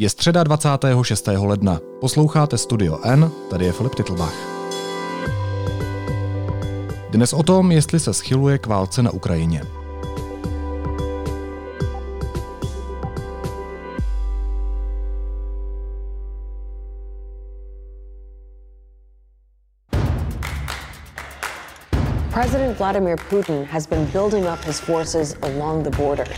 Je středa 26. ledna. Posloucháte Studio N, tady je Filip Titlbach. Dnes o tom, jestli se schyluje k válce na Ukrajině. President Vladimir Putin has been building up his forces along the border.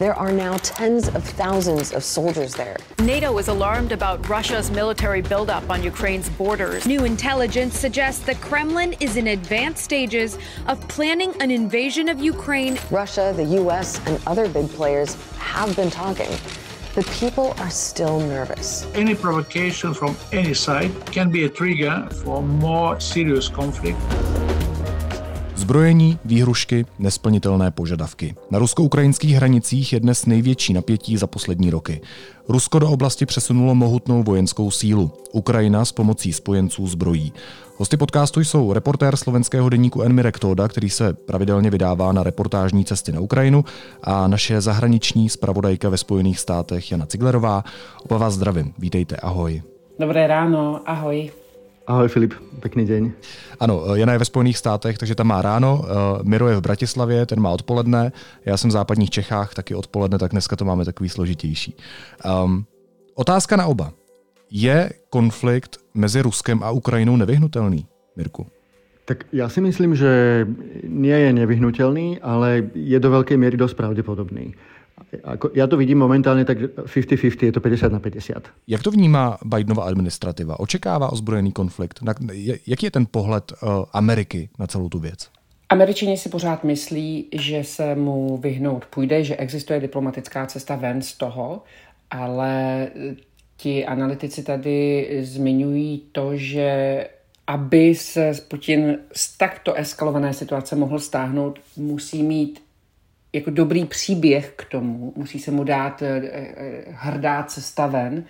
There are now tens of thousands of soldiers there. NATO is alarmed about Russia's military buildup on Ukraine's borders. New intelligence suggests the Kremlin is in advanced stages of planning an invasion of Ukraine. Russia, the US, and other big players have been talking. The people are still nervous. Any provocation from any side can be a trigger for more serious conflict. Zbrojení, výhrušky, nesplnitelné požadavky. Na rusko-ukrajinských hranicích je dnes největší napětí za poslední roky. Rusko do oblasti přesunulo mohutnou vojenskou sílu. Ukrajina s pomocí spojenců zbrojí. Hosty podcastu jsou reportér slovenského deníku Enmirek Toda, který se pravidelně vydává na reportážní cesty na Ukrajinu, a naše zahraniční zpravodajka ve Spojených státech Jana Ciglerová. Oba vás zdravím. Vítejte, ahoj. Dobré ráno, ahoj. Ahoj Filip, pekný deň. Ano, Jana je ve Spojených státech, takže tam má ráno, eh, Miro je v Bratislavě, ten má odpoledne, já jsem v západních Čechách, taky odpoledne, tak dneska to máme takový složitější. Um, otázka na oba. Je konflikt mezi Ruskem a Ukrajinou nevyhnutelný, Mirku? Tak já si myslím, že nie je nevyhnutelný, ale je do velké míry dost pravděpodobný. Ako, já to vidím momentálně tak 50-50, je to 50 na 50. Jak to vnímá Bidenova administrativa? Očekává ozbrojený konflikt? Jaký je ten pohled uh, Ameriky na celou tu věc? Američani si pořád myslí, že se mu vyhnout půjde, že existuje diplomatická cesta ven z toho, ale ti analytici tady zmiňují to, že aby se Putin z takto eskalované situace mohl stáhnout, musí mít jako dobrý příběh k tomu, musí se mu dát eh, eh, hrdá cesta ven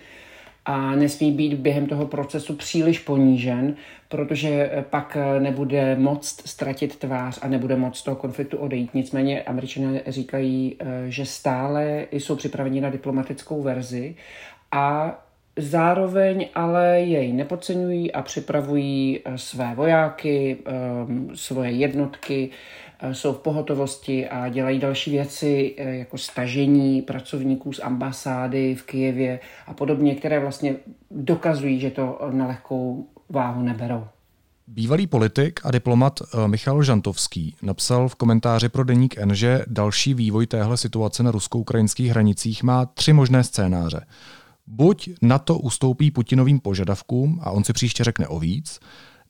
a nesmí být během toho procesu příliš ponížen, protože eh, pak nebude moct ztratit tvář a nebude moct z toho konfliktu odejít. Nicméně američané říkají, že stále jsou připraveni na diplomatickou verzi a Zároveň ale jej nepodceňují a připravují své vojáky, svoje jednotky, Eh, jsou v pohotovosti a dělají další věci, eh, jako stažení pracovníků z ambasády v Kijevě a podobně, které vlastně dokazují, že to na lehkou váhu neberou. Bývalý politik a diplomat eh, Michal Žantovský napsal v komentáři pro deník N, že další vývoj téhle situace na rusko-ukrajinských hranicích má tři možné scénáře. Buď NATO ustoupí Putinovým požadavkům a on si příště řekne o víc,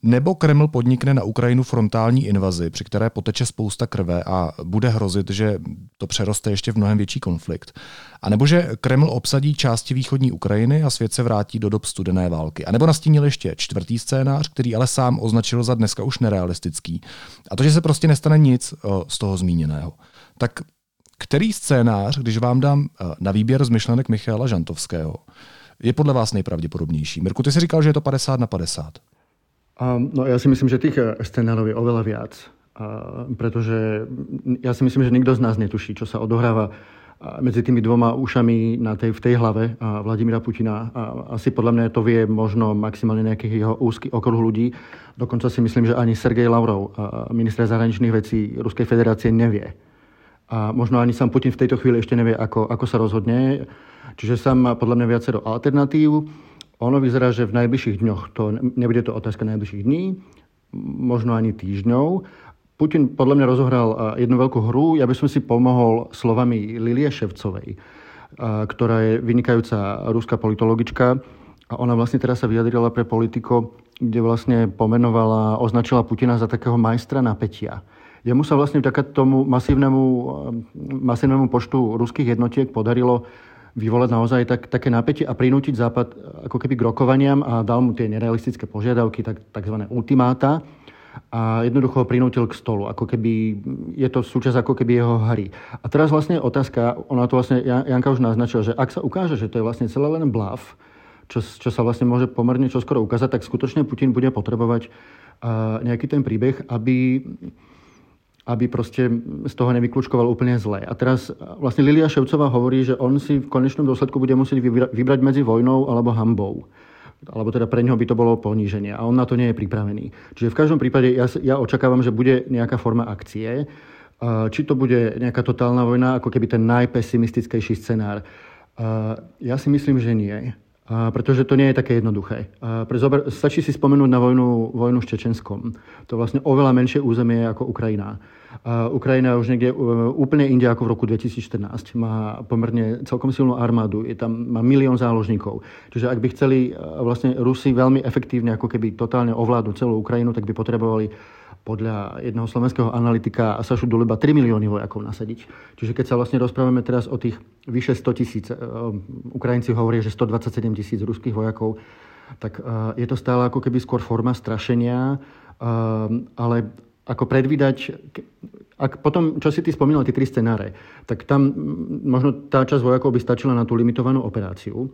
nebo Kreml podnikne na Ukrajinu frontální invazi, při které poteče spousta krve a bude hrozit, že to přeroste ještě v mnohem větší konflikt. A nebo že Kreml obsadí části východní Ukrajiny a svět se vrátí do dob studené války. A nebo nastínil ještě čtvrtý scénář, který ale sám označil za dneska už nerealistický. A to, že se prostě nestane nic z toho zmíněného. Tak který scénář, když vám dám na výběr z myšlenek Michaela Žantovského, je podle vás nejpravděpodobnější? Mirku, ty jsi říkal, že je to 50 na 50. No ja si myslím, že tých eh, scenárov je oveľa viac. Pretože ja si myslím, že nikto z nás netuší, čo sa odohráva medzi tými dvoma ušami na tej, v tej hlave Vladimíra Putina. A asi podľa mňa to vie možno maximálne nejakých jeho úzky okruh ľudí. Dokonca si myslím, že ani Sergej Lavrov, minister zahraničných vecí Ruskej federácie, nevie. A možno ani sám Putin v tejto chvíli ešte nevie, ako, ako sa rozhodne. Čiže sám podľa mňa viacero alternatív. Ono vyzerá, že v najbližších dňoch, to nebude to otázka najbližších dní, možno ani týždňov, Putin podľa mňa rozohral jednu veľkú hru. Ja by som si pomohol slovami Lilie Ševcovej, ktorá je vynikajúca ruská politologička. A ona vlastne teraz sa vyjadrila pre politiko, kde vlastne pomenovala, označila Putina za takého majstra napätia. Jemu sa vlastne vďaka tomu masívnemu, masívnemu počtu ruských jednotiek podarilo vyvolať naozaj tak, také napätie a prinútiť Západ ako keby k rokovaniam a dal mu tie nerealistické požiadavky, tak, takzvané ultimáta a jednoducho ho prinútil k stolu, ako keby je to súčasť ako keby jeho hry. A teraz vlastne otázka, ona to vlastne Janka už naznačila, že ak sa ukáže, že to je vlastne celé len blav, čo, čo sa vlastne môže pomerne čoskoro ukázať, tak skutočne Putin bude potrebovať uh, nejaký ten príbeh, aby aby proste z toho nevyklučkoval úplne zle. A teraz vlastne Lilia Ševcová hovorí, že on si v konečnom dôsledku bude musieť vybrať medzi vojnou alebo hambou alebo teda pre neho by to bolo poníženie a on na to nie je pripravený. Čiže v každom prípade ja, ja očakávam, že bude nejaká forma akcie, či to bude nejaká totálna vojna, ako keby ten najpesimistickejší scenár. Ja si myslím, že nie. Pretože to nie je také jednoduché. Stačí si spomenúť na vojnu, vojnu s Čečenskom. To vlastne oveľa menšie územie ako Ukrajina. Ukrajina už niekde úplne inde ako v roku 2014. Má pomerne celkom silnú armádu, je tam, má milión záložníkov. Čiže ak by chceli vlastne Rusi veľmi efektívne ako keby totálne ovládnuť celú Ukrajinu, tak by potrebovali podľa jedného slovenského analytika Sašu Duliba 3 milióny vojakov nasadiť. Čiže keď sa vlastne rozprávame teraz o tých vyše 100 tisíc, e, Ukrajinci hovoria, že 127 tisíc ruských vojakov, tak e, je to stále ako keby skôr forma strašenia, e, ale ako predvídať, ak potom, čo si ty spomínal, tie tri scenáre, tak tam možno tá časť vojakov by stačila na tú limitovanú operáciu.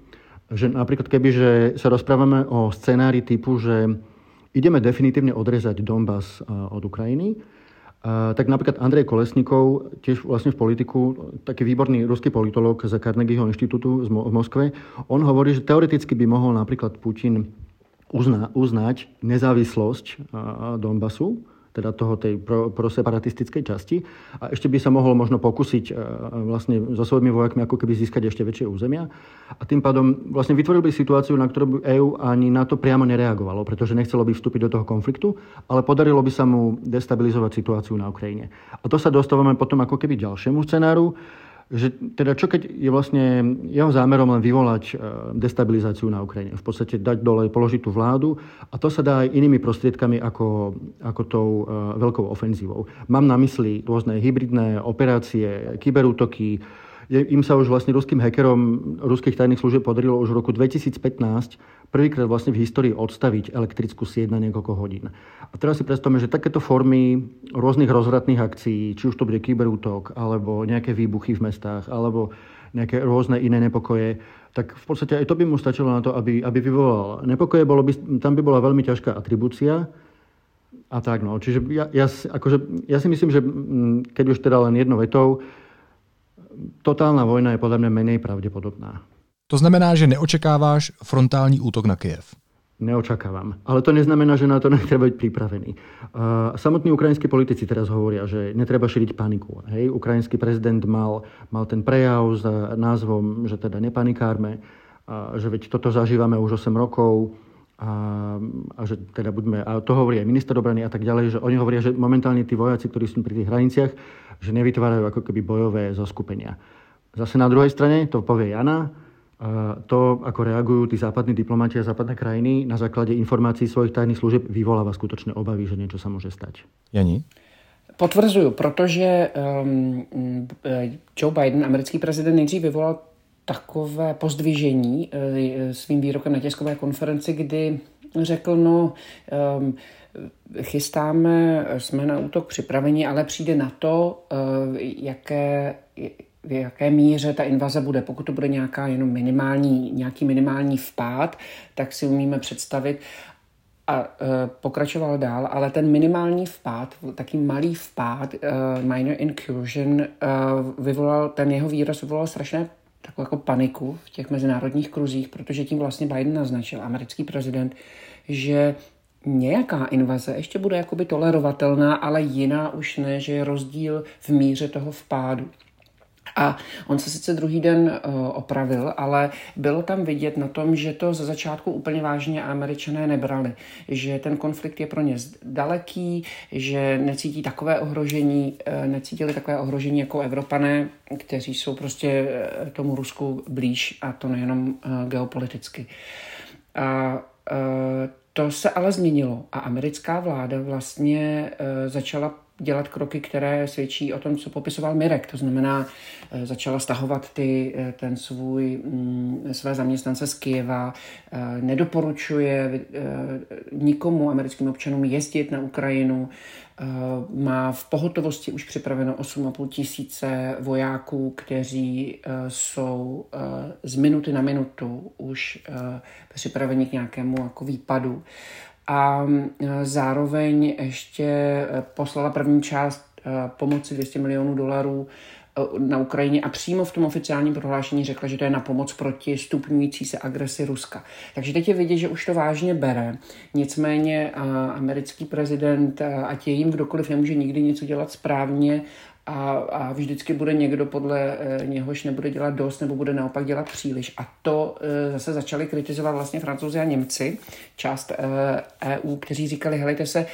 Že napríklad keby, že sa rozprávame o scenári typu, že ideme definitívne odrezať Donbass od Ukrajiny, tak napríklad Andrej Kolesnikov, tiež vlastne v politiku, taký výborný ruský politolog z Carnegieho inštitútu v Moskve, on hovorí, že teoreticky by mohol napríklad Putin uzna, uznať nezávislosť Donbasu, teda toho tej pro, proseparatistickej časti. A ešte by sa mohol možno pokúsiť e, vlastne so svojimi vojakmi ako keby získať ešte väčšie územia. A tým pádom vlastne vytvoril by situáciu, na ktorú by EÚ ani na to priamo nereagovalo, pretože nechcelo by vstúpiť do toho konfliktu, ale podarilo by sa mu destabilizovať situáciu na Ukrajine. A to sa dostávame potom ako keby ďalšiemu scenáru, že teda čo keď je vlastne jeho zámerom len vyvolať e, destabilizáciu na Ukrajine. V podstate dať dole, položiť tú vládu a to sa dá aj inými prostriedkami ako, ako tou e, veľkou ofenzívou. Mám na mysli rôzne hybridné operácie, kyberútoky, im sa už vlastne ruským hackerom ruských tajných služieb podarilo už v roku 2015 prvýkrát vlastne v histórii odstaviť elektrickú sieť na niekoľko hodín. A teraz si predstavme, že takéto formy rôznych rozvratných akcií, či už to bude kyberútok, alebo nejaké výbuchy v mestách, alebo nejaké rôzne iné nepokoje, tak v podstate aj to by mu stačilo na to, aby, aby vyvolal nepokoje. Bolo by, tam by bola veľmi ťažká atribúcia, a tak no. Čiže ja, ja, akože, ja si myslím, že mm, keď už teda len jednou vetou, totálna vojna je podľa mňa menej pravdepodobná. To znamená, že neočekáváš frontální útok na Kiev. Neočakávam. Ale to neznamená, že na to netreba byť pripravený. Uh, samotní ukrajinskí politici teraz hovoria, že netreba šíriť paniku. Hej? Ukrajinský prezident mal, mal ten prejav s názvom, že teda nepanikárme, uh, že veď toto zažívame už 8 rokov a, a že teda budeme, a to hovorí aj minister obrany a tak ďalej, že oni hovoria, že momentálne tí vojaci, ktorí sú pri tých hraniciach, že nevytvárajú ako keby bojové zoskupenia. Zase na druhej strane, to povie Jana, to, ako reagujú tí západní diplomati a západné krajiny na základe informácií svojich tajných služieb, vyvoláva skutočné obavy, že niečo sa môže stať. Jani? Potvrzuju, protože um, Joe Biden, americký prezident, nejdřív vyvolal takové pozdvižení uh, svým výrokem na tiskové konferenci, kdy řekl, no, um, chystáme, jsme na útok připraveni, ale přijde na to, uh, jaké v jaké míře ta invaze bude. Pokud to bude nějaká jenom minimální, nějaký minimální vpád, tak si umíme představit, a pokračoval dál, ale ten minimální vpád, taký malý vpád, minor incursion, vyvolal, ten jeho výraz vyvolal strašné takovou jako paniku v těch mezinárodních kruzích, protože tím vlastně Biden naznačil, americký prezident, že nějaká invaze ještě bude jakoby tolerovatelná, ale jiná už ne, že je rozdíl v míře toho vpádu. A on se sice druhý den uh, opravil, ale bylo tam vidět na tom, že to ze začátku úplně vážně američané nebrali. Že ten konflikt je pro ně daleký, že necítí takové ohrožení, uh, necítili takové ohrožení jako Evropané, kteří jsou prostě uh, tomu Rusku blíž a to nejenom geopoliticky. A to se ale změnilo a americká vláda vlastně začala dělat kroky, které svědčí o tom, co popisoval Mirek. To znamená, eh, začala stahovat ty, eh, ten svůj, mm, své zaměstnance z Kieva, eh, nedoporučuje nikomu, americkým občanům, jezdit na Ukrajinu, má v pohotovosti už připraveno 8,5 tisíce vojáků, kteří jsou z minuty na minutu už připraveni k nějakému jako výpadu a zároveň ještě e, poslala první část pomoci 200 milionů dolarů na Ukrajině a přímo v tom oficiálním prohlášení řekla, že to je na pomoc proti stupňující se agresi Ruska. Takže teď je vidět, že už to vážně bere. Nicméně americký prezident, ať je jim kdokoliv, nemůže nikdy něco dělat správně a, a vždycky bude někdo, podle e, něhož nebude dělat dost nebo bude naopak dělat příliš. A to e, zase začali kritizovat vlastně francouzi a Němci, část EU, e kteří říkali, helejte se,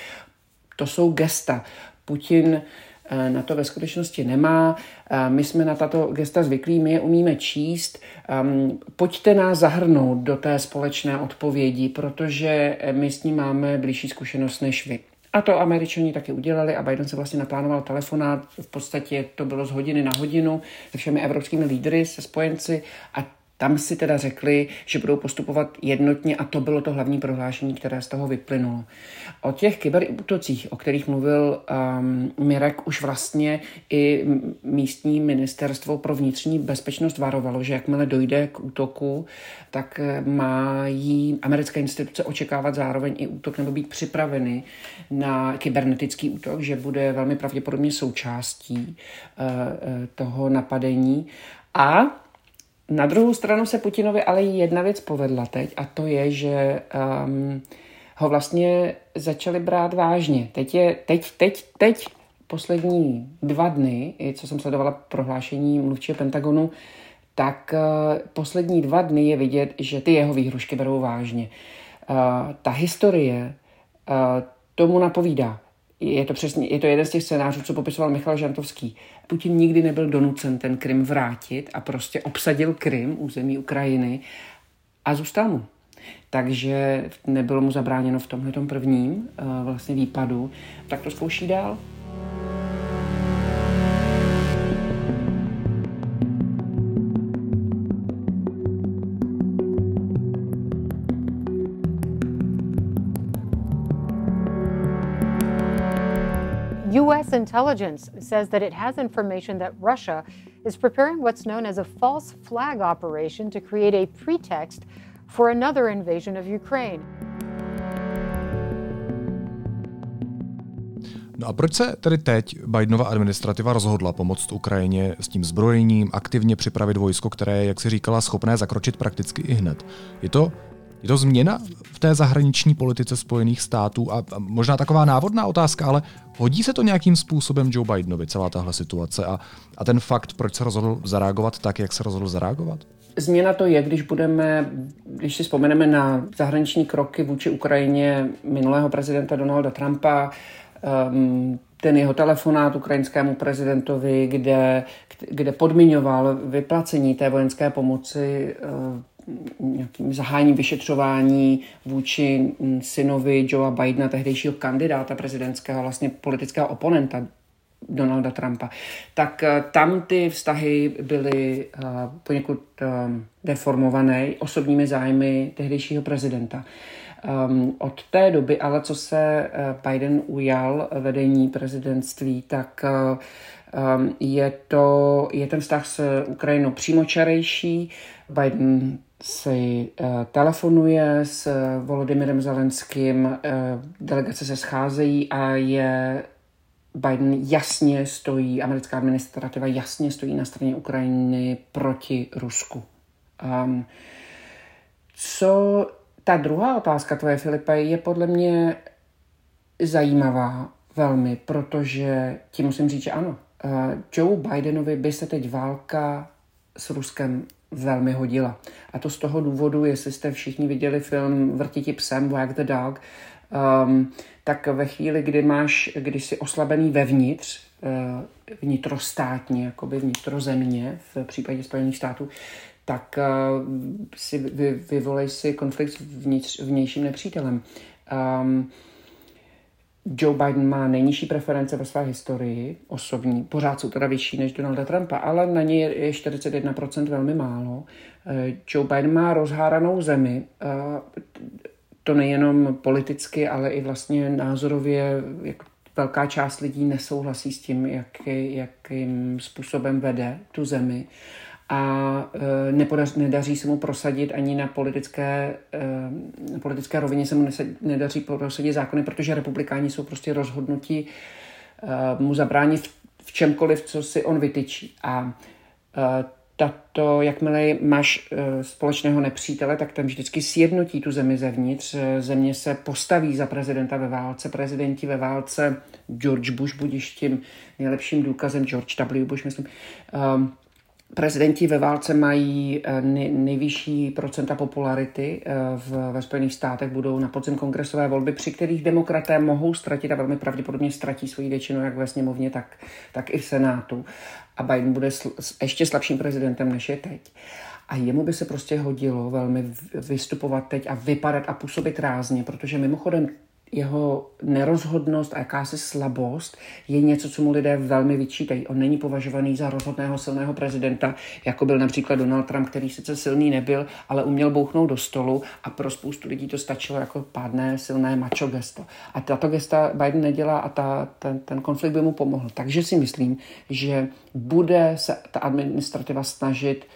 to jsou gesta. Putin Eh, na to ve skutečnosti nemá. Eh, my jsme na tato gesta zvyklí, my je umíme číst. Ehm, pojďte nás zahrnout do té společné odpovědi, protože my s ním máme blížší zkušenost než vy. A to američani taky udělali a Biden se vlastně naplánoval telefonát, v podstatě to bylo z hodiny na hodinu se všemi evropskými lídry, se spojenci a tam si teda řekli, že budou postupovat jednotně a to bylo to hlavní prohlášení, které z toho vyplynulo. O těch kyberútocích, o kterých mluvil um, Mirek, už vlastně i místní ministerstvo pro vnitřní bezpečnost varovalo, že jakmile dojde k útoku, tak eh, mají americké instituce očekávat zároveň i útok nebo být připraveny na kybernetický útok, že bude velmi pravděpodobně součástí uh, toho napadení. A na druhou stranu se Putinovi ale jedna věc povedla teď a to je, že um, ho vlastně začali brát vážně. Teď je, teď, teď, teď, poslední dva dny, co jsem sledovala prohlášení mluvčího Pentagonu, tak uh, poslední dva dny je vidět, že ty jeho výhrušky berou vážně. Uh, ta historie uh, tomu napovídá je to přesně, je to jeden z těch scénářů, co popisoval Michal Žantovský. Putin nikdy nebyl donucen ten Krym vrátit a prostě obsadil Krym, území Ukrajiny a zůstal mu. Takže nebylo mu zabráněno v tomhle prvním uh, vlastně výpadu, tak to zkouší dál. Intelligence says that it has information that Russia is preparing what's known as a false flag operation to create a pretext for another invasion of Ukraine. No a proč se tedy teď Bidenova administrativa rozhodla pomoct Ukrajině s tím zbrojením, aktivně připravit vojsko, které jak si říkala, schopné zakročit prakticky i hned? Je to je to změna v té zahraniční politice Spojených států a možná taková návodná otázka, ale hodí se to nějakým způsobem Joe Bidenovi, celá tahle situace a, a ten fakt, proč se rozhodl zareagovat tak, jak se rozhodl zareagovat? Změna to je, když budeme, když si vzpomeneme na zahraniční kroky vůči Ukrajině minulého prezidenta Donalda Trumpa, um, ten jeho telefonát ukrajinskému prezidentovi, kde, kde podmiňoval vyplacení té vojenské pomoci uh, nějakým zahájením vyšetřování vůči synovi Joea Bidena, tehdejšího kandidáta prezidentského, vlastně politického oponenta Donalda Trumpa, tak eh, tam ty vztahy byly uh, poněkud uh, deformované osobními zájmy tehdejšího prezidenta. Um, od té doby, ale co se Biden ujal vedení prezidentství, tak um, je, to, je ten vztah s Ukrajinou přímočarejší. Biden si uh, telefonuje s Volodymyrem Zelenským, uh, delegace se scházejí a je Biden jasně stojí, americká administrativa jasně stojí na straně Ukrajiny proti Rusku. Um, co ta druhá otázka tvoje, Filipe, je podle mě zajímavá velmi, protože ti musím říct, že ano. Joe Bidenovi by se teď válka s Ruskem velmi hodila. A to z toho důvodu, jestli jste všichni viděli film Vrtiti psem, Wag the Dog, um, tak ve chvíli, kdy máš, když jsi oslabený vevnitř, uh, vnitrostátně, jakoby vnitrozemně, v případě Spojených států, tak uh, si vy, vyvolej si konflikt s vnitř, vnějším nepřítelem. Um, Joe Biden má nejnižší preference ve své historii osobní, pořád jsou teda vyšší než Donalda Trumpa, ale na něj je 41% velmi málo. Eh, Joe Biden má rozháranou zemi, eh, to nejenom politicky, ale i vlastně názorově, jak velká část lidí nesouhlasí s tím, jak, jakým způsobem vede tu zemi a e, nepodař, nedaří se mu prosadit ani na politické, na politické rovině se mu nedaří prosadit zákony, protože republikáni jsou prostě rozhodnutí mu zabránit v čemkoliv, co si on vytyčí. A tato, jakmile máš společného nepřítele, tak ten vždycky sjednotí tu zemi zevnitř. Země se postaví za prezidenta ve válce. Prezidenti ve válce, George Bush budiš tím nejlepším důkazem, George W. Bush, myslím, Prezidenti ve válce mají eh, nejvyšší procenta popularity eh, v, ve Spojených státech, budou na podzim kongresové volby, při kterých demokraté mohou ztratit a velmi pravděpodobně ztratí svoji většinu jak ve sněmovně, tak, tak i v Senátu. A Biden bude sl, ještě slabším prezidentem, než je teď. A jemu by se prostě hodilo velmi vystupovat teď a vypadat a působit rázně, protože mimochodem jeho nerozhodnost a jakási slabost je něco, co mu lidé velmi vyčítají. On není považovaný za rozhodného silného prezidenta, jako byl například Donald Trump, který sice silný nebyl, ale uměl bouchnout do stolu a pro spoustu lidí to stačilo jako pádné silné macho gesto. A tato gesta Biden nedělá a ta, ten, ten konflikt by mu pomohl. Takže si myslím, že bude se ta administrativa snažit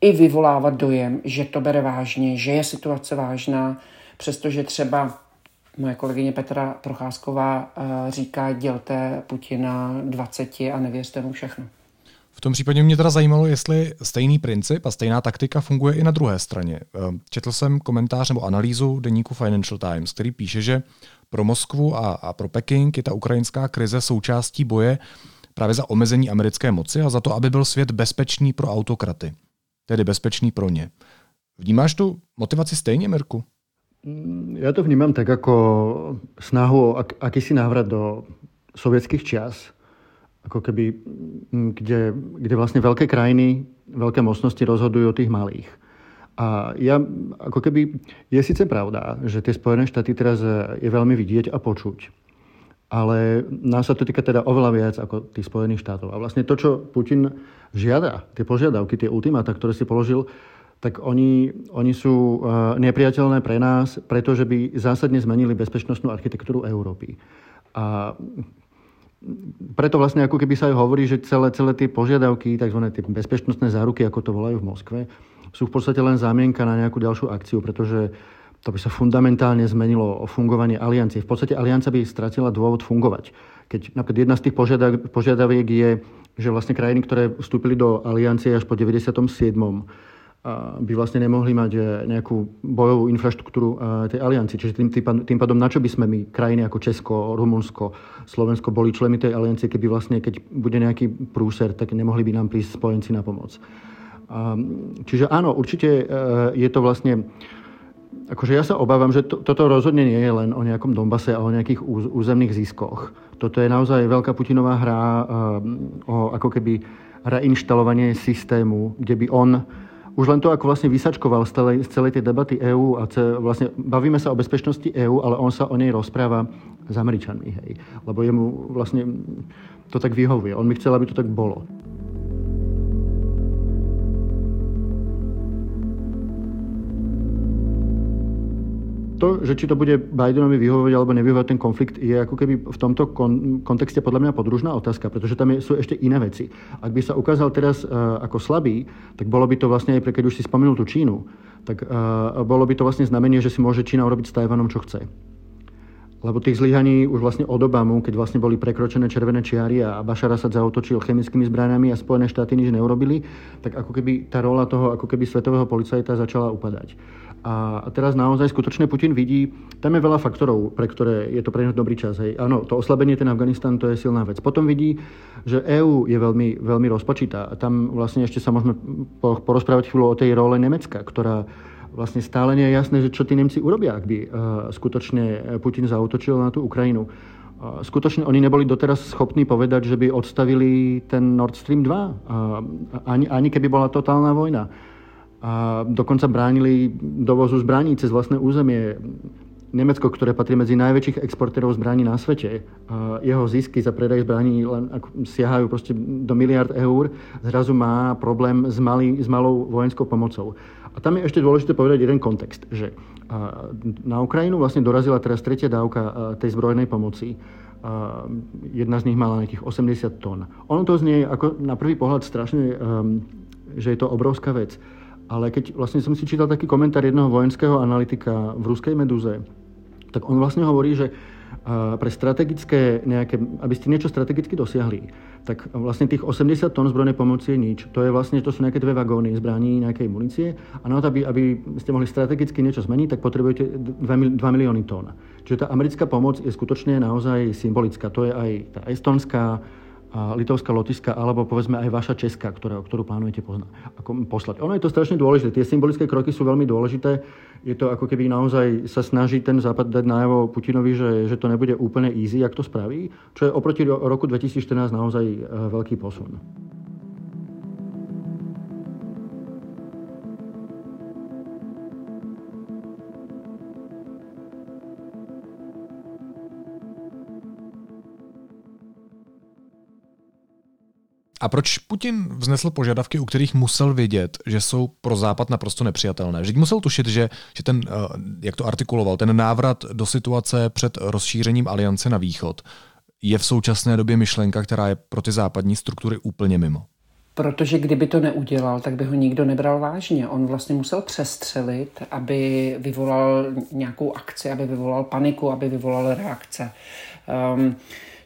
i vyvolávat dojem, že to bere vážně, že je situace vážná, přestože třeba Moje kolegyně Petra Procházková eh, říká, dělte Putina 20 a nevěřte mu všechno. V tom případě mě teda zajímalo, jestli stejný princip a stejná taktika funguje i na druhé straně. Eh, četl jsem komentář nebo analýzu deníku Financial Times, který píše, že pro Moskvu a, a pro Peking je ta ukrajinská krize součástí boje právě za omezení americké moci a za to, aby byl svět bezpečný pro autokraty. Tedy bezpečný pro ně. Vnímáš tu motivaci stejně, Mirku? Ja to vnímam tak ako snahu o ak, akýsi návrat do sovietských čias, ako keby, kde, kde vlastne veľké krajiny, veľké mocnosti rozhodujú o tých malých. A ja, ako keby, je síce pravda, že tie Spojené štáty teraz je veľmi vidieť a počuť, ale nás sa to týka teda oveľa viac ako tých Spojených štátov. A vlastne to, čo Putin žiada, tie požiadavky, tie ultimáta, ktoré si položil, tak oni, oni sú eh, nepriateľné pre nás, pretože by zásadne zmenili bezpečnostnú architektúru Európy. A preto vlastne ako keby sa aj hovorí, že celé, celé tie požiadavky, tzv. tie bezpečnostné záruky, ako to volajú v Moskve, sú v podstate len zámienka na nejakú ďalšiu akciu, pretože to by sa fundamentálne zmenilo o fungovanie aliancie. V podstate aliancia by stratila dôvod fungovať. Keď napríklad jedna z tých požiadaviek je, že vlastne krajiny, ktoré vstúpili do aliancie až po 97 by vlastne nemohli mať e, nejakú bojovú infraštruktúru e, tej aliancie. Čiže tým, tým pádom, na čo by sme my, krajiny ako Česko, Rumunsko, Slovensko, boli členmi tej aliancie, keby vlastne, keď bude nejaký prúser, tak nemohli by nám prísť spojenci na pomoc. Čiže áno, určite e, je to vlastne... Akože ja sa obávam, že to, toto rozhodne nie je len o nejakom Donbase a o nejakých územných ziskoch. Toto je naozaj veľká Putinová hra o ako keby reinštalovanie systému, kde by on už len to, ako vlastne vysačkoval z celej, z celej tej debaty EÚ a ce, vlastne bavíme sa o bezpečnosti EÚ, ale on sa o nej rozpráva s Američanmi, hej. Lebo jemu vlastne to tak vyhovuje. On by chcel, aby to tak bolo. To, že či to bude Bidenovi vyhovovať alebo nevyhovovať ten konflikt, je ako keby v tomto kon- kontexte podľa mňa podružná otázka, pretože tam je, sú ešte iné veci. Ak by sa ukázal teraz uh, ako slabý, tak bolo by to pre, keď už si spomenul tú Čínu, tak uh, bolo by to vlastne znamenie, že si môže Čína urobiť s Tajvanom, čo chce. Lebo tých zlyhaní už vlastne od Obamu, keď vlastne boli prekročené červené čiary a Bashar Assad zautočil chemickými zbraniami a Spojené štáty nič neurobili, tak ako keby tá rola toho ako keby svetového policajta začala upadať. A teraz naozaj skutočne Putin vidí, tam je veľa faktorov, pre ktoré je to pre neho dobrý čas. Hej. Áno, to oslabenie ten Afganistan, to je silná vec. Potom vidí, že EÚ je veľmi, veľmi rozpočítá. A tam vlastne ešte sa môžeme porozprávať chvíľu o tej role Nemecka, ktorá vlastne stále nie je jasné, že čo tí Nemci urobia, ak by uh, skutočne Putin zautočil na tú Ukrajinu. Uh, skutočne oni neboli doteraz schopní povedať, že by odstavili ten Nord Stream 2, uh, ani, ani keby bola totálna vojna a dokonca bránili dovozu zbraní cez vlastné územie. Nemecko, ktoré patrí medzi najväčších exportérov zbraní na svete, jeho zisky za predaj zbraní len siahajú proste do miliard eur, zrazu má problém s, malý, s malou vojenskou pomocou. A tam je ešte dôležité povedať jeden kontext, že na Ukrajinu vlastne dorazila teraz tretia dávka tej zbrojnej pomoci. Jedna z nich mala nejakých 80 tón. Ono to znie ako na prvý pohľad strašne, um, že je to obrovská vec. Ale keď vlastne som si čítal taký komentár jednoho vojenského analytika v ruskej Meduze, tak on vlastne hovorí, že pre strategické nejaké, aby ste niečo strategicky dosiahli, tak vlastne tých 80 tón zbrojnej pomoci je nič. To, je vlastne, to sú nejaké dve vagóny zbraní, nejakej munície. A na to, aby, aby ste mohli strategicky niečo zmeniť, tak potrebujete 2, 2 milióny tón. Čiže tá americká pomoc je skutočne naozaj symbolická. To je aj tá estonská, litovská, lotiska, alebo povedzme aj vaša česká, ktorá, ktorú plánujete pozna, ako poslať. Ono je to strašne dôležité. Tie symbolické kroky sú veľmi dôležité. Je to ako keby naozaj sa snaží ten Západ dať najavo Putinovi, že, že to nebude úplne easy, jak to spraví, čo je oproti roku 2014 naozaj eh, veľký posun. A proč Putin vznesl požadavky, u kterých musel vědět, že jsou pro Západ naprosto nepřijatelné? Vždyť musel tušit, že, že ten, eh, jak to artikuloval, ten návrat do situace před rozšířením aliance na východ je v současné době myšlenka, která je pro ty západní struktury úplně mimo. Protože kdyby to neudělal, tak by ho nikdo nebral vážně. On vlastně musel přestřelit, aby vyvolal nějakou akci, aby vyvolal paniku, aby vyvolal reakce. Um,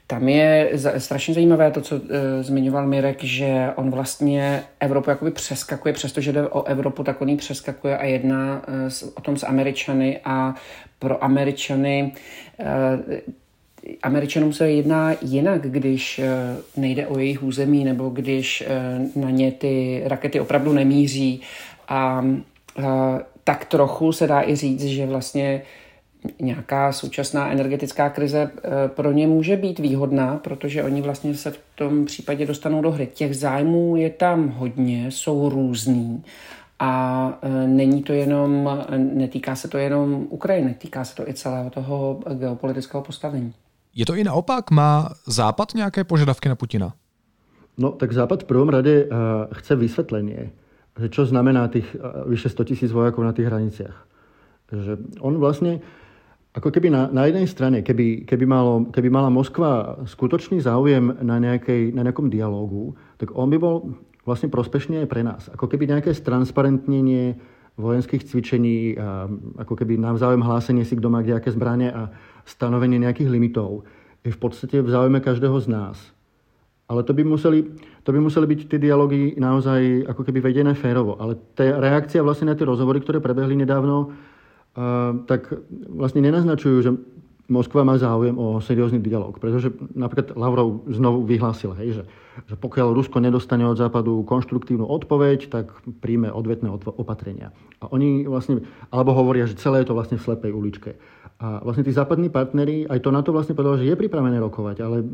tam je strašně zajímavé to, co uh, zmiňoval Mirek, že on vlastně Evropu jakoby přeskakuje, přestože jde o Evropu, tak on ji přeskakuje a jedná uh, o tom s Američany a pro Američany uh, Američanům se jedná jinak, když nejde o jejich území nebo když na ně ty rakety opravdu nemíří. A tak trochu se dá i říct, že vlastně nějaká současná energetická krize eh, pro ně může být výhodná, protože oni vlastně se v tom případě dostanou do hry. Těch zájmů je tam hodně, jsou různý a eh, není to jenom, netýká se to jenom Ukrajiny, týká se to i celého toho geopolitického postavení. Je to i naopak? Má Západ nějaké požadavky na Putina? No, tak Západ v prvom rade uh, chce vysvetlenie, že čo znamená tých uh, vyše 100 tisíc vojakov na tých hraniciach. Že on vlastne ako keby na, na jednej strane, keby, keby, malo, keby mala Moskva skutočný záujem na, nejakej, na nejakom dialógu, tak on by bol vlastne prospešný aj pre nás. Ako keby nejaké stransparentnenie vojenských cvičení, a ako keby navzájem hlásenie si, kto má kde aké zbranie a stanovenie nejakých limitov je v podstate v záujme každého z nás. Ale to by museli, to by museli byť tie dialógy naozaj ako keby vedené férovo. Ale tá reakcia vlastne na tie rozhovory, ktoré prebehli nedávno, tak vlastne nenaznačujú, že Moskva má záujem o seriózny dialog, pretože napríklad Lavrov znovu vyhlásil, hej, že, že pokiaľ Rusko nedostane od Západu konštruktívnu odpoveď, tak príjme odvetné opatrenia. A oni vlastne, alebo hovoria, že celé je to vlastne v slepej uličke. A vlastne tí západní partneri, aj to na to vlastne povedal, že je pripravené rokovať, ale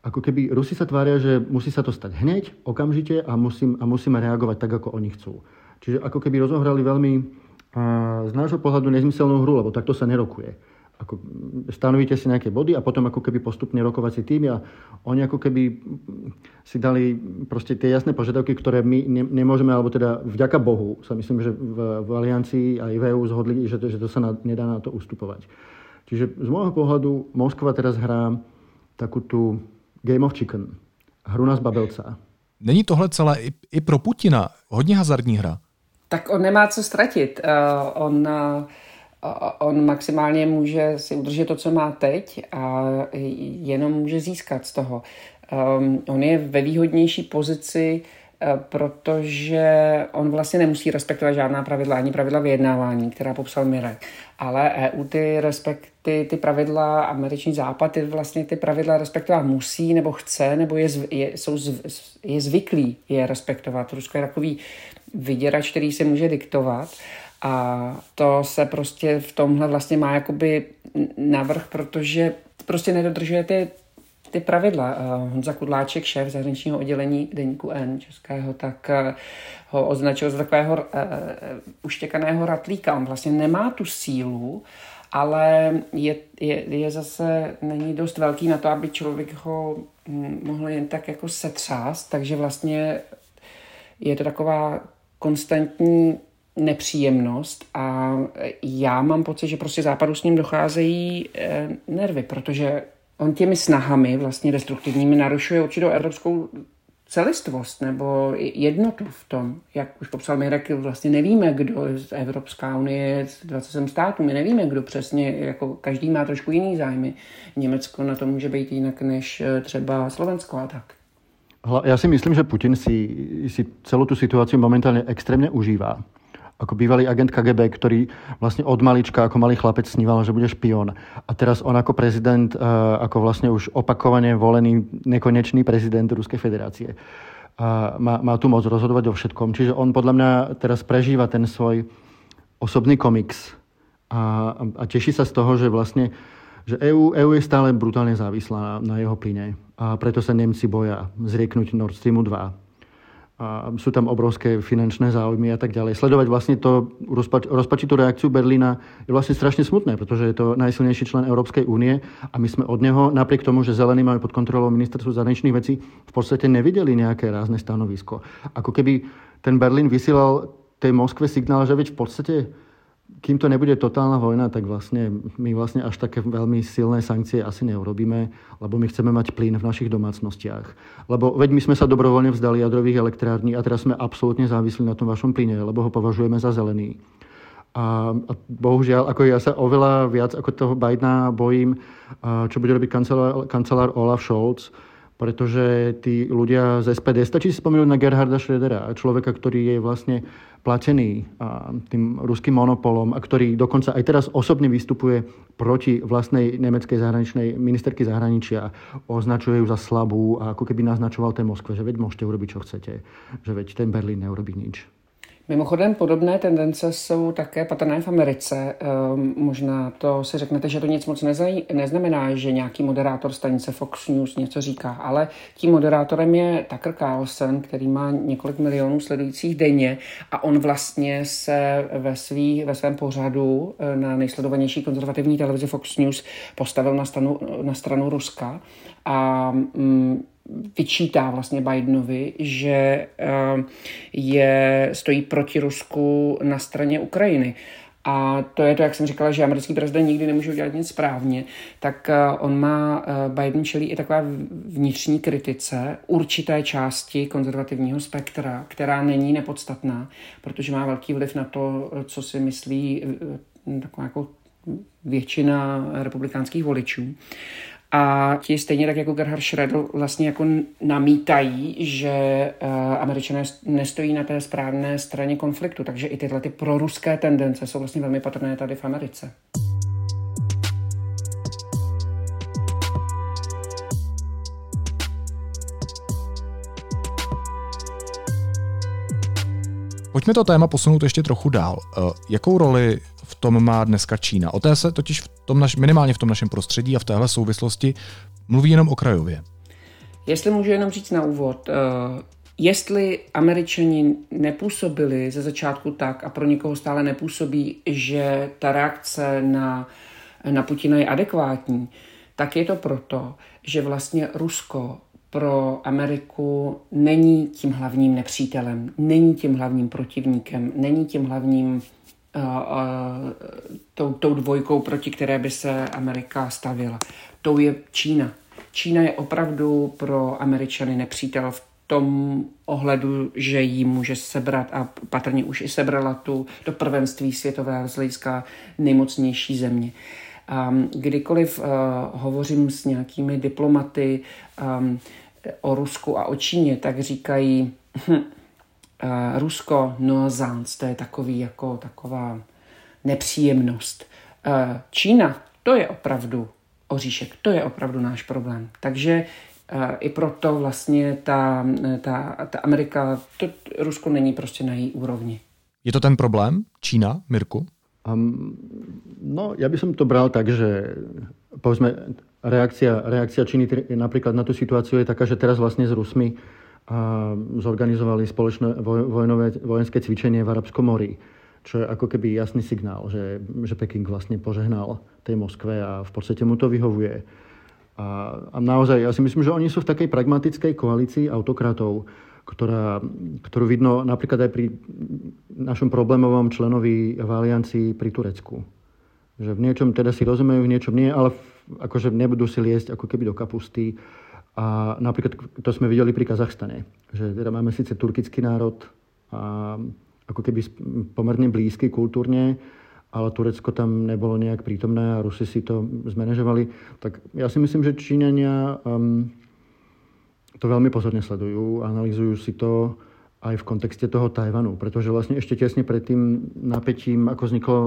ako keby Rusi sa tvária, že musí sa to stať hneď, okamžite a, musím, a musíme reagovať tak, ako oni chcú. Čiže ako keby rozohrali veľmi z nášho pohľadu nezmyselnú hru, lebo takto sa nerokuje. Ako stanovíte si nejaké body a potom ako keby postupne rokovací tým a oni ako keby si dali proste tie jasné požiadavky, ktoré my ne, nemôžeme, alebo teda vďaka Bohu sa myslím, že v, v Aliancii aj v EU zhodli, že to, že to sa na, nedá na to ustupovať. Čiže z môjho pohľadu Moskva teraz hrá takú tú Game of Chicken, hru na zbabelca. Není tohle celé i, i pro Putina hodně hazardní hra? Tak on nemá co ztratit. Uh, on, uh, on maximálně může si udržet to, co má teď a jenom může získat z toho. Um, on je ve výhodnější pozici, uh, protože on vlastně nemusí respektovat žádná pravidla, ani pravidla vyjednávání, která popsal Mirek. Ale EU ty, respekty, ty pravidla, američní západ, ty vlastně ty pravidla respektovat musí, nebo chce, nebo je, je, jsou, je zvyklý je respektovat. Rusko je takový vyděrač, který se může diktovat a to se prostě v tomhle vlastně má jakoby navrh, protože prostě nedodržuje ty, ty pravidla. Honza Kudláček, šéf zahraničního oddělení deníku N českého, tak eh, ho označil za takového uh, uštěkaného ratlíka. On vlastně nemá tu sílu, ale je, je, je zase, není dost velký na to, aby člověk ho hm, mohl jen tak jako setřást, takže vlastně je to taková konstantní nepříjemnost a já mám pocit, že prostě západu s ním docházejí e, nervy, protože on těmi snahami vlastně destruktivními narušuje určitou evropskou celistvost nebo jednotu v tom, jak už popsal Mirek, vlastně nevíme, kdo z Evropská unie, z 27 států, my nevíme, kdo přesně, jako každý má trošku jiný zájmy. Německo na to může být jinak než eh, třeba Slovensko a tak. Já si myslím, že Putin si, si celou tu situaci momentálně extrémně užívá ako bývalý agent KGB, ktorý vlastne od malička ako malý chlapec sníval, že bude špion. A teraz on ako prezident, eh, ako vlastne už opakovane volený nekonečný prezident Ruskej federácie, má, má tu moc rozhodovať o všetkom. Čiže on podľa mňa teraz prežíva ten svoj osobný komiks a, a teší sa z toho, že vlastne že EU, EU je stále brutálne závislá na, na jeho plyne a preto sa Nemci boja zrieknúť Nord Streamu 2 a sú tam obrovské finančné záujmy a tak ďalej. Sledovať vlastne to rozpač, rozpačitú reakciu Berlína je vlastne strašne smutné, pretože je to najsilnejší člen Európskej únie a my sme od neho, napriek tomu, že zelení máme pod kontrolou ministerstvu zahraničných vecí, v podstate nevideli nejaké rázne stanovisko. Ako keby ten Berlín vysielal tej Moskve signál, že v podstate kým to nebude totálna vojna, tak vlastne my vlastne až také veľmi silné sankcie asi neurobíme, lebo my chceme mať plyn v našich domácnostiach. Lebo veď my sme sa dobrovoľne vzdali jadrových elektrární a teraz sme absolútne závislí na tom vašom plyne, lebo ho považujeme za zelený. A, a bohužiaľ, ako ja sa oveľa viac ako toho Bidena bojím, čo bude robiť kancelár, kancelár Olaf Scholz, pretože tí ľudia z SPD, stačí si spomenúť na Gerharda Schrödera, človeka, ktorý je vlastne platený tým ruským monopolom a ktorý dokonca aj teraz osobne vystupuje proti vlastnej nemeckej zahraničnej ministerky zahraničia. Označuje ju za slabú a ako keby naznačoval té Moskve, že veď môžete urobiť, čo chcete, že veď ten Berlín neurobí nič. Mimochodem podobné tendence jsou také patrné v Americe. Um, možná to si řeknete, že to nic moc nezaj, neznamená, že nějaký moderátor stanice Fox News něco říká, ale tím moderátorem je Tucker Carlson, který má několik milionů sledujících denně a on vlastně se ve, svý, ve svém pořadu eh, na nejsledovanější konzervativní televizi Fox News postavil na stranu, na stranu Ruska a um, vyčítá vlastně Bidenovi, že eh, je, stojí proti Rusku na straně Ukrajiny. A to je to, jak jsem říkala, že americký prezident nikdy nemůže udělat nic správně, tak eh, on má, eh, Biden čelí i taková vnitřní kritice určité části konzervativního spektra, která není nepodstatná, protože má velký vliv na to, co si myslí taková jako většina republikánských voličů. A ti stejně tak jako Gerhard Schröder vlastně jako namítají, že uh, američané nestojí na té správné straně konfliktu, takže i tyhle ty proruské tendence jsou vlastně velmi patrné tady v Americe. Pojďme to téma posunout ještě trochu dál. Uh, jakou roli tom má dneska Čína. O té se totiž v tom naš, minimálně v tom našem prostředí a v téhle souvislosti mluví jenom okrajově. Jestli můžu jenom říct na úvod, uh, jestli američani nepůsobili ze začátku tak a pro někoho stále nepůsobí, že ta reakce na, na Putina je adekvátní, tak je to proto, že vlastně Rusko pro Ameriku není tím hlavním nepřítelem, není tím hlavním protivníkem, není tím hlavním tou, tou dvojkou, proti které by se Amerika stavila. Tou je Čína. Čína je opravdu pro Američany nepřítel v tom ohledu, že jí může sebrat a patrně už i sebrala tu do prvenství světového z hlediska nejmocnější země. Um, kdykoliv uh, hovořím s nějakými diplomaty um, o Rusku a o Číně, tak říkají, hm, uh, Rusko nuisance, to je takový jako taková nepříjemnost. Uh, Čína, to je opravdu oříšek, to je opravdu náš problém. Takže uh, i proto vlastně ta, ta, ta Amerika, to Rusko není prostě na její úrovni. Je to ten problém? Čína, Mirku? Um, no, ja by som to bral tak, že povedzme, reakcia, reakcia Číny napríklad na tú situáciu je taká, že teraz vlastne s Rusmi a zorganizovali spoločné vojnové, vojenské cvičenie v Arabskom mori, čo je ako keby jasný signál, že, že Peking vlastne požehnal tej Moskve a v podstate mu to vyhovuje. A, a naozaj, ja si myslím, že oni sú v takej pragmatickej koalícii autokratov, ktorá, ktorú vidno napríklad aj pri našom problémovom členovi v aliancii pri Turecku. Že v niečom teda si rozumejú, v niečom nie, ale v, akože nebudú si liesť ako keby do kapusty A napríklad to sme videli pri Kazachstane, že teda máme síce turkický národ, a ako keby pomerne blízky kultúrne, ale Turecko tam nebolo nejak prítomné a Rusi si to zmanéžovali. Tak ja si myslím, že Číňania um, to veľmi pozorne sledujú, analýzujú si to aj v kontexte toho Tajvanu, pretože vlastne ešte tesne pred tým napätím, ako vzniklo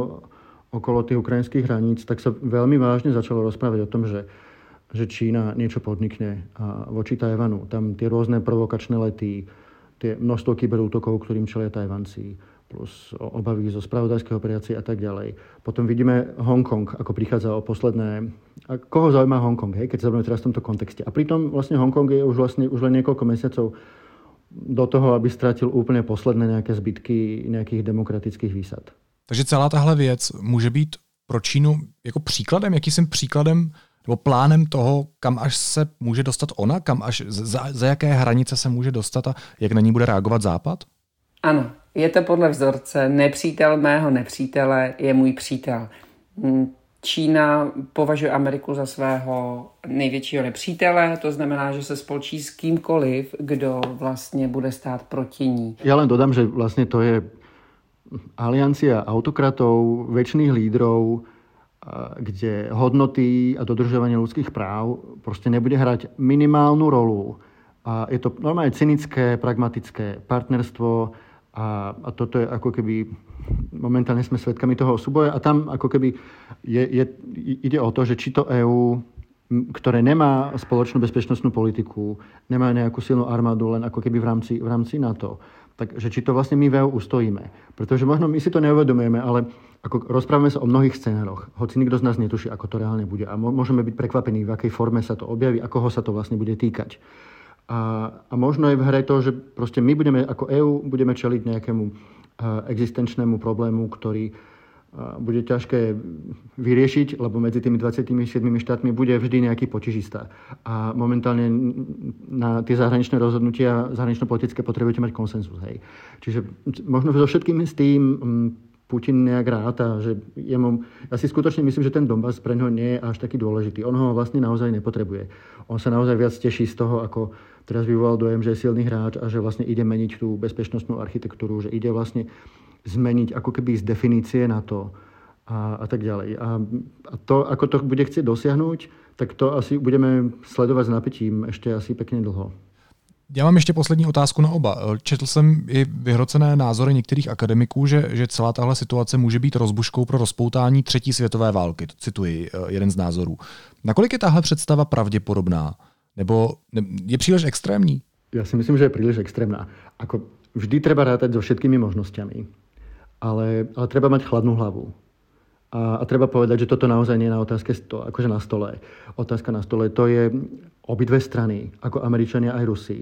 okolo tých ukrajinských hraníc, tak sa veľmi vážne začalo rozprávať o tom, že že Čína niečo podnikne voči Tajvanu. Tam tie rôzne provokačné lety, tie množstvo kyberútokov, ktorým čelia Tajvanci, plus obavy zo spravodajského operácie a tak ďalej. Potom vidíme Hongkong, ako prichádza o posledné... A koho zaujíma Hongkong, hej, keď sa zaujíma teraz v tomto kontexte. A pritom vlastne Hongkong je už, vlastne, už len niekoľko mesiacov do toho, aby ztratil úplně posledné nějaké zbytky nějakých demokratických výsad. Takže celá tahle věc může být pro Čínu jako příkladem, jakýsi příkladem nebo plánem toho, kam až se může dostat ona, kam až, za, za jaké hranice se může dostat a jak na ní bude reagovat Západ? Ano, je to podle vzorce. Nepřítel mého nepřítele je můj přítel. Hm, Čína považuje Ameriku za svého největšího nepřítele, to znamená, že se spolčí s kýmkoliv, kdo vlastně bude stát proti ní. Já len dodám, že vlastně to je aliancia autokratov, väčšných lídrov, kde hodnoty a dodržovanie ľudských práv proste nebude hrať minimálnu rolu. A je to normálne cynické, pragmatické partnerstvo a, a toto je ako keby momentálne sme svedkami toho súboja a tam ako keby je, je, ide o to, že či to EÚ ktoré nemá spoločnú bezpečnostnú politiku, nemá nejakú silnú armádu len ako keby v rámci, v rámci NATO, takže či to vlastne my v EU ustojíme. Pretože možno my si to neuvedomujeme, ale ako rozprávame sa o mnohých scenároch, hoci nikto z nás netuší, ako to reálne bude. A môžeme byť prekvapení, v akej forme sa to objaví a koho sa to vlastne bude týkať. A, a možno je v hre to, že proste my budeme ako EÚ budeme čeliť nejakému existenčnému problému, ktorý bude ťažké vyriešiť, lebo medzi tými 27 štátmi bude vždy nejaký počižista. A momentálne na tie zahraničné rozhodnutia, zahranično-politické potrebujete mať konsenzus. Hej. Čiže možno so všetkým s tým Putin nejak ráta, že jemu, ja si skutočne myslím, že ten Donbass pre ňo nie je až taký dôležitý. On ho vlastne naozaj nepotrebuje. On sa naozaj viac teší z toho, ako teraz vyvolal dojem, že je silný hráč a že vlastne ide meniť tú bezpečnostnú architektúru, že ide vlastne zmeniť ako keby z definície na to a, a tak ďalej. A, a to, ako to bude chcieť dosiahnuť, tak to asi budeme sledovať s napätím ešte asi pekne dlho. Já mám ještě poslední otázku na oba. Četl jsem i vyhrocené názory některých akademiků, že, že celá tahle situace může být rozbuškou pro rozpoutání třetí světové války. To cituji eh, jeden z názorů. Nakolik je tahle představa pravděpodobná? Nebo je příliš extrémní? Já si myslím, že je příliš extrémná. Ako vždy treba rátať so všetkými možnosťami. Ale, ale treba mať chladnú hlavu. A, a treba povedať, že toto naozaj nie je na otázke sto, akože na stole. Otázka na stole to je obidve strany, ako Američania aj Rusi,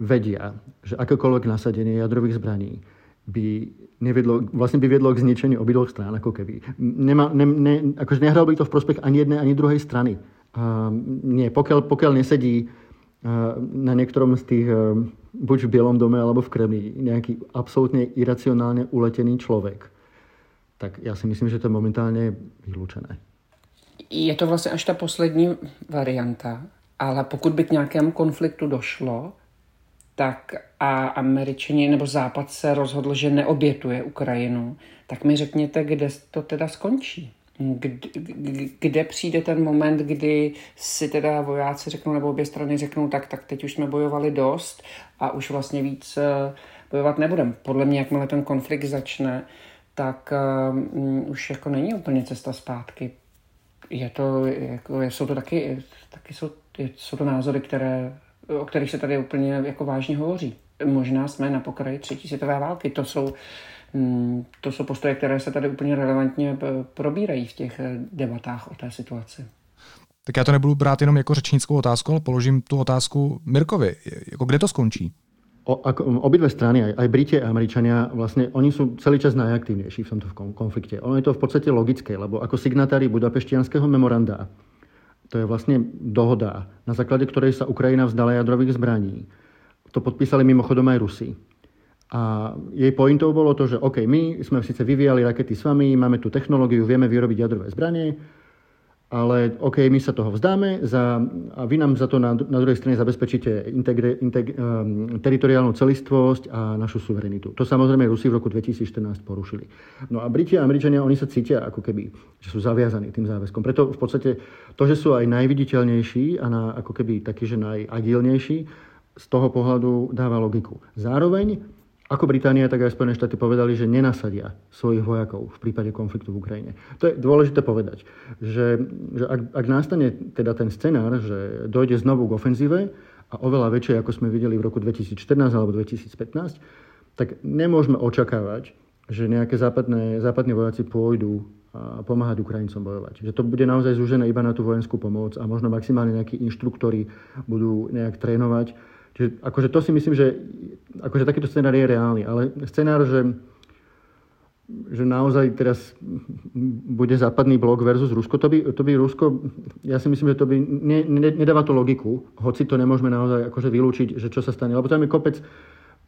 vedia, že akékoľvek nasadenie jadrových zbraní by nevedlo, vlastne by viedlo k zničeniu obidvoch strán, ako keby. Nema, ne, ne, akože nehral by to v prospech ani jednej, ani druhej strany. Uh, nie, pokiaľ, pokiaľ nesedí uh, na niektorom z tých, uh, buď v Bielom dome, alebo v Kremli, nejaký absolútne iracionálne uletený človek, tak já si myslím, že to je momentálně vylučené. Je to vlastně až ta poslední varianta, ale pokud by k nějakému konfliktu došlo, tak a američani nebo Západ se rozhodl, že neobětuje Ukrajinu, tak mi řekněte, kde to teda skončí. Kde, kde přijde ten moment, kdy si teda vojáci řeknou, nebo obě strany řeknou, tak, tak teď už jsme bojovali dost a už vlastně víc eh, bojovat nebudeme. Podle mě, jakmile ten konflikt začne, tak um, už jako není úplně cesta zpátky. Je to, jako, jsou to taky, taky jsou, jsou to názory, které, o kterých se tady úplně jako vážně hovoří. Možná jsme na pokraji třetí světové války. To jsou, to jsou postoje, které se tady úplně relevantně probírají v těch eh, debatách o té situaci. Tak já to nebudu brát jenom jako řečnickou otázku, ale položím tu otázku Mirkovi. Jako kde to skončí? o, ako, obidve strany, aj, aj Briti a Američania, vlastne oni sú celý čas najaktívnejší v tomto konflikte. Ono je to v podstate logické, lebo ako signatári Budapeštianského memoranda, to je vlastne dohoda, na základe ktorej sa Ukrajina vzdala jadrových zbraní. To podpísali mimochodom aj Rusi. A jej pointou bolo to, že OK, my sme síce vyvíjali rakety s vami, máme tu technológiu, vieme vyrobiť jadrové zbranie, ale OK, my sa toho vzdáme za, a vy nám za to na, na druhej strane zabezpečíte integre, integ, um, teritoriálnu celistvosť a našu suverenitu. To samozrejme Rusi v roku 2014 porušili. No a Briti a Američania, oni sa cítia ako keby, že sú zaviazaní tým záväzkom. Preto v podstate to, že sú aj najviditeľnejší a na, ako keby taký, že najagilnejší, z toho pohľadu dáva logiku. Zároveň ako Británia, tak aj Spojené štáty povedali, že nenasadia svojich vojakov v prípade konfliktu v Ukrajine. To je dôležité povedať, že, že ak, ak nastane teda ten scenár, že dojde znovu k ofenzíve a oveľa väčšie, ako sme videli v roku 2014 alebo 2015, tak nemôžeme očakávať, že nejaké západné, západní vojaci pôjdu a pomáhať Ukrajincom bojovať. Že to bude naozaj zúžené iba na tú vojenskú pomoc a možno maximálne nejakí inštruktori budú nejak trénovať Čiže akože to si myslím, že akože takýto scenár je reálny, ale scenár, že, že naozaj teraz bude západný blok versus Rusko, to by, to by Rusko, ja si myslím, že to by ne, ne, nedáva to logiku, hoci to nemôžeme naozaj akože vylúčiť, že čo sa stane, lebo tam je kopec,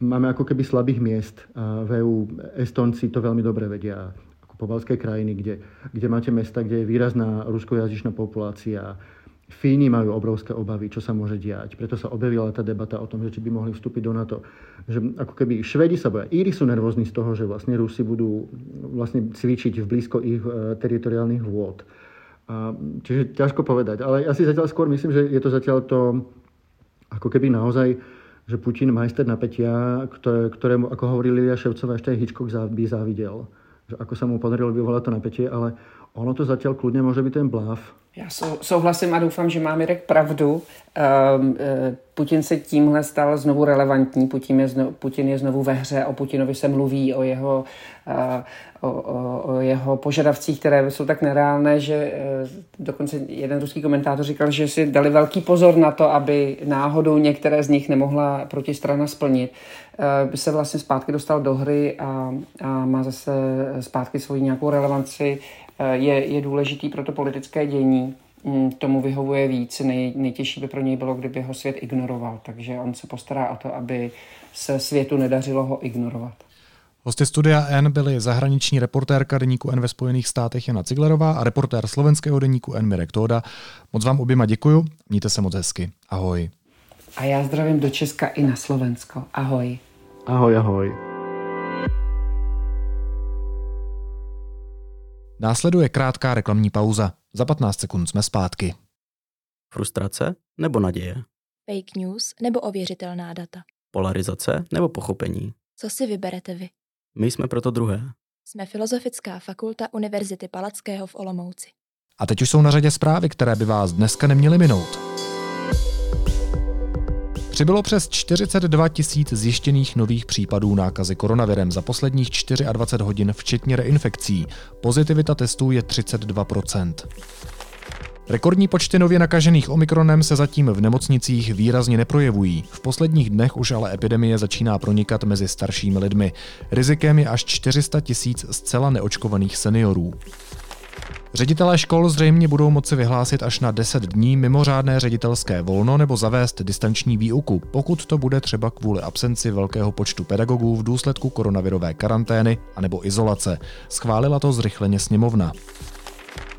máme ako keby slabých miest a v EU Estonci to veľmi dobre vedia, ako pobalské krajiny, kde, kde máte mesta, kde je výrazná ruskojazyčná populácia, Fíni majú obrovské obavy, čo sa môže diať. Preto sa objavila tá debata o tom, že či by mohli vstúpiť do NATO. Že ako keby Švedi sa boja. Íri sú nervózni z toho, že vlastne Rusi budú vlastne cvičiť v blízko ich e, teritoriálnych vôd. A, čiže ťažko povedať. Ale ja si zatiaľ skôr myslím, že je to zatiaľ to ako keby naozaj že Putin majster napätia, ktoré, ktorému, ako hovorí Lidia Ševcová, ešte aj Hitchcock by závidel. Že ako sa mu podarilo vyvolať to napätie, ale ono to zatiaľ kľudne môže byť ten bláv, Já sou, souhlasím a doufám, že má Mirek pravdu. Um, Putin se tímhle stal znovu relevantní. Putin je, znovu, Putin je znovu ve hře, o Putinovi se mluví, o jeho, uh, o, o, o jeho požadavcích, které jsou tak nereálné, že uh, dokonce jeden ruský komentátor říkal, že si dali velký pozor na to, aby náhodou některé z nich nemohla protistrana splnit. Uh, se vlastně zpátky dostal do hry a, a má zase zpátky svoji nějakou relevanci je, je důležitý pro to politické dění. Mm, tomu vyhovuje víc. Nej, nejtěžší by pro něj bylo, kdyby ho svět ignoroval. Takže on se postará o to, aby se světu nedařilo ho ignorovat. Hosty studia N byli zahraniční reportérka deníku N ve Spojených státech Jana Ciglerová a reportér slovenského deníku N Mirek Tóda. Moc vám oběma děkuju, mějte se moc hezky. Ahoj. A já zdravím do Česka i na Slovensko. Ahoj. Ahoj, ahoj. Následuje krátká reklamní pauza. Za 15 sekund jsme zpátky. Frustrace nebo naděje? Fake news nebo ověřitelná data? Polarizace nebo pochopení? Co si vyberete vy? My jsme proto druhé. Jsme Filozofická fakulta Univerzity Palackého v Olomouci. A teď už jsou na řadě zprávy, které by vás dneska neměly minout. Přibylo přes 42 tisíc zjištěných nových případů nákazy koronavirem za posledních 24 hodin, včetně reinfekcí. Pozitivita testů je 32%. Rekordní počty nově nakažených omikronem se zatím v nemocnicích výrazně neprojevují. V posledních dnech už ale epidemie začíná pronikat mezi staršími lidmi. Rizikem je až 400 tisíc zcela neočkovaných seniorů. Ředitelé škol zřejmě budou moci vyhlásit až na 10 dní mimořádné ředitelské volno nebo zavést distanční výuku, pokud to bude třeba kvůli absenci velkého počtu pedagogů v důsledku koronavirové karantény anebo izolace. Schválila to zrychleně sněmovna.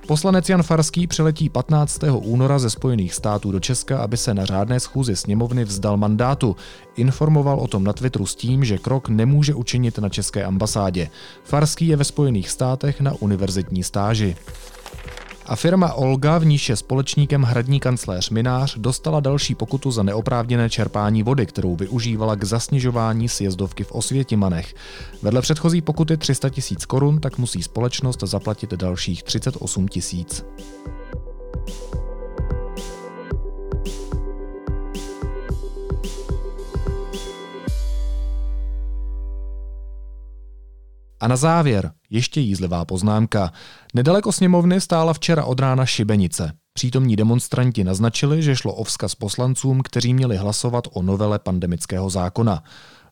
Poslanec Jan Farský přiletí 15. února ze Spojených států do Česka, aby se na řádné schůzi sněmovny vzdal mandátu. Informoval o tom na Twitteru s tím, že krok nemůže učinit na české ambasádě. Farský je ve Spojených státech na univerzitní stáži. A firma Olga, v níž je společníkem hradní kancléř Minář, dostala další pokutu za neoprávněné čerpání vody, kterou využívala k zasněžování sjezdovky v Osvětimanech. Vedle předchozí pokuty 300 tisíc korun, tak musí společnost zaplatit dalších 38 tisíc. A na závěr ještě jízlivá poznámka. Nedaleko sněmovny stála včera od rána šibenice. Přítomní demonstranti naznačili, že šlo o vzkaz poslancům, kteří měli hlasovat o novele pandemického zákona.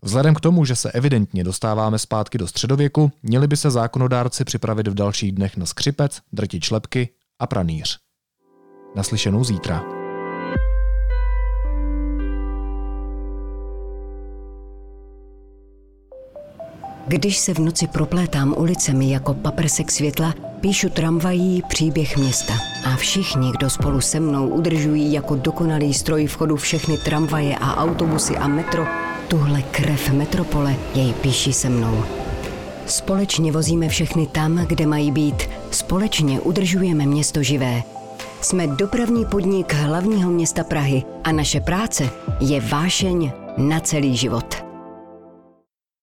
Vzhledem k tomu, že se evidentně dostáváme zpátky do středověku, měli by se zákonodárci připravit v dalších dnech na skřipec, drti člepky a pranýř. Naslyšenou zítra. Když se v noci proplétám ulicemi jako paprsek světla, Píšu tramvají příběh města a všichni, kdo spolu se mnou udržují jako dokonalý stroj v chodu všechny tramvaje a autobusy a metro, tuhle krev metropole jej píší se mnou. Společně vozíme všechny tam, kde mají být. Společně udržujeme město živé. Jsme dopravní podnik hlavního města Prahy a naše práce je vášeň na celý život.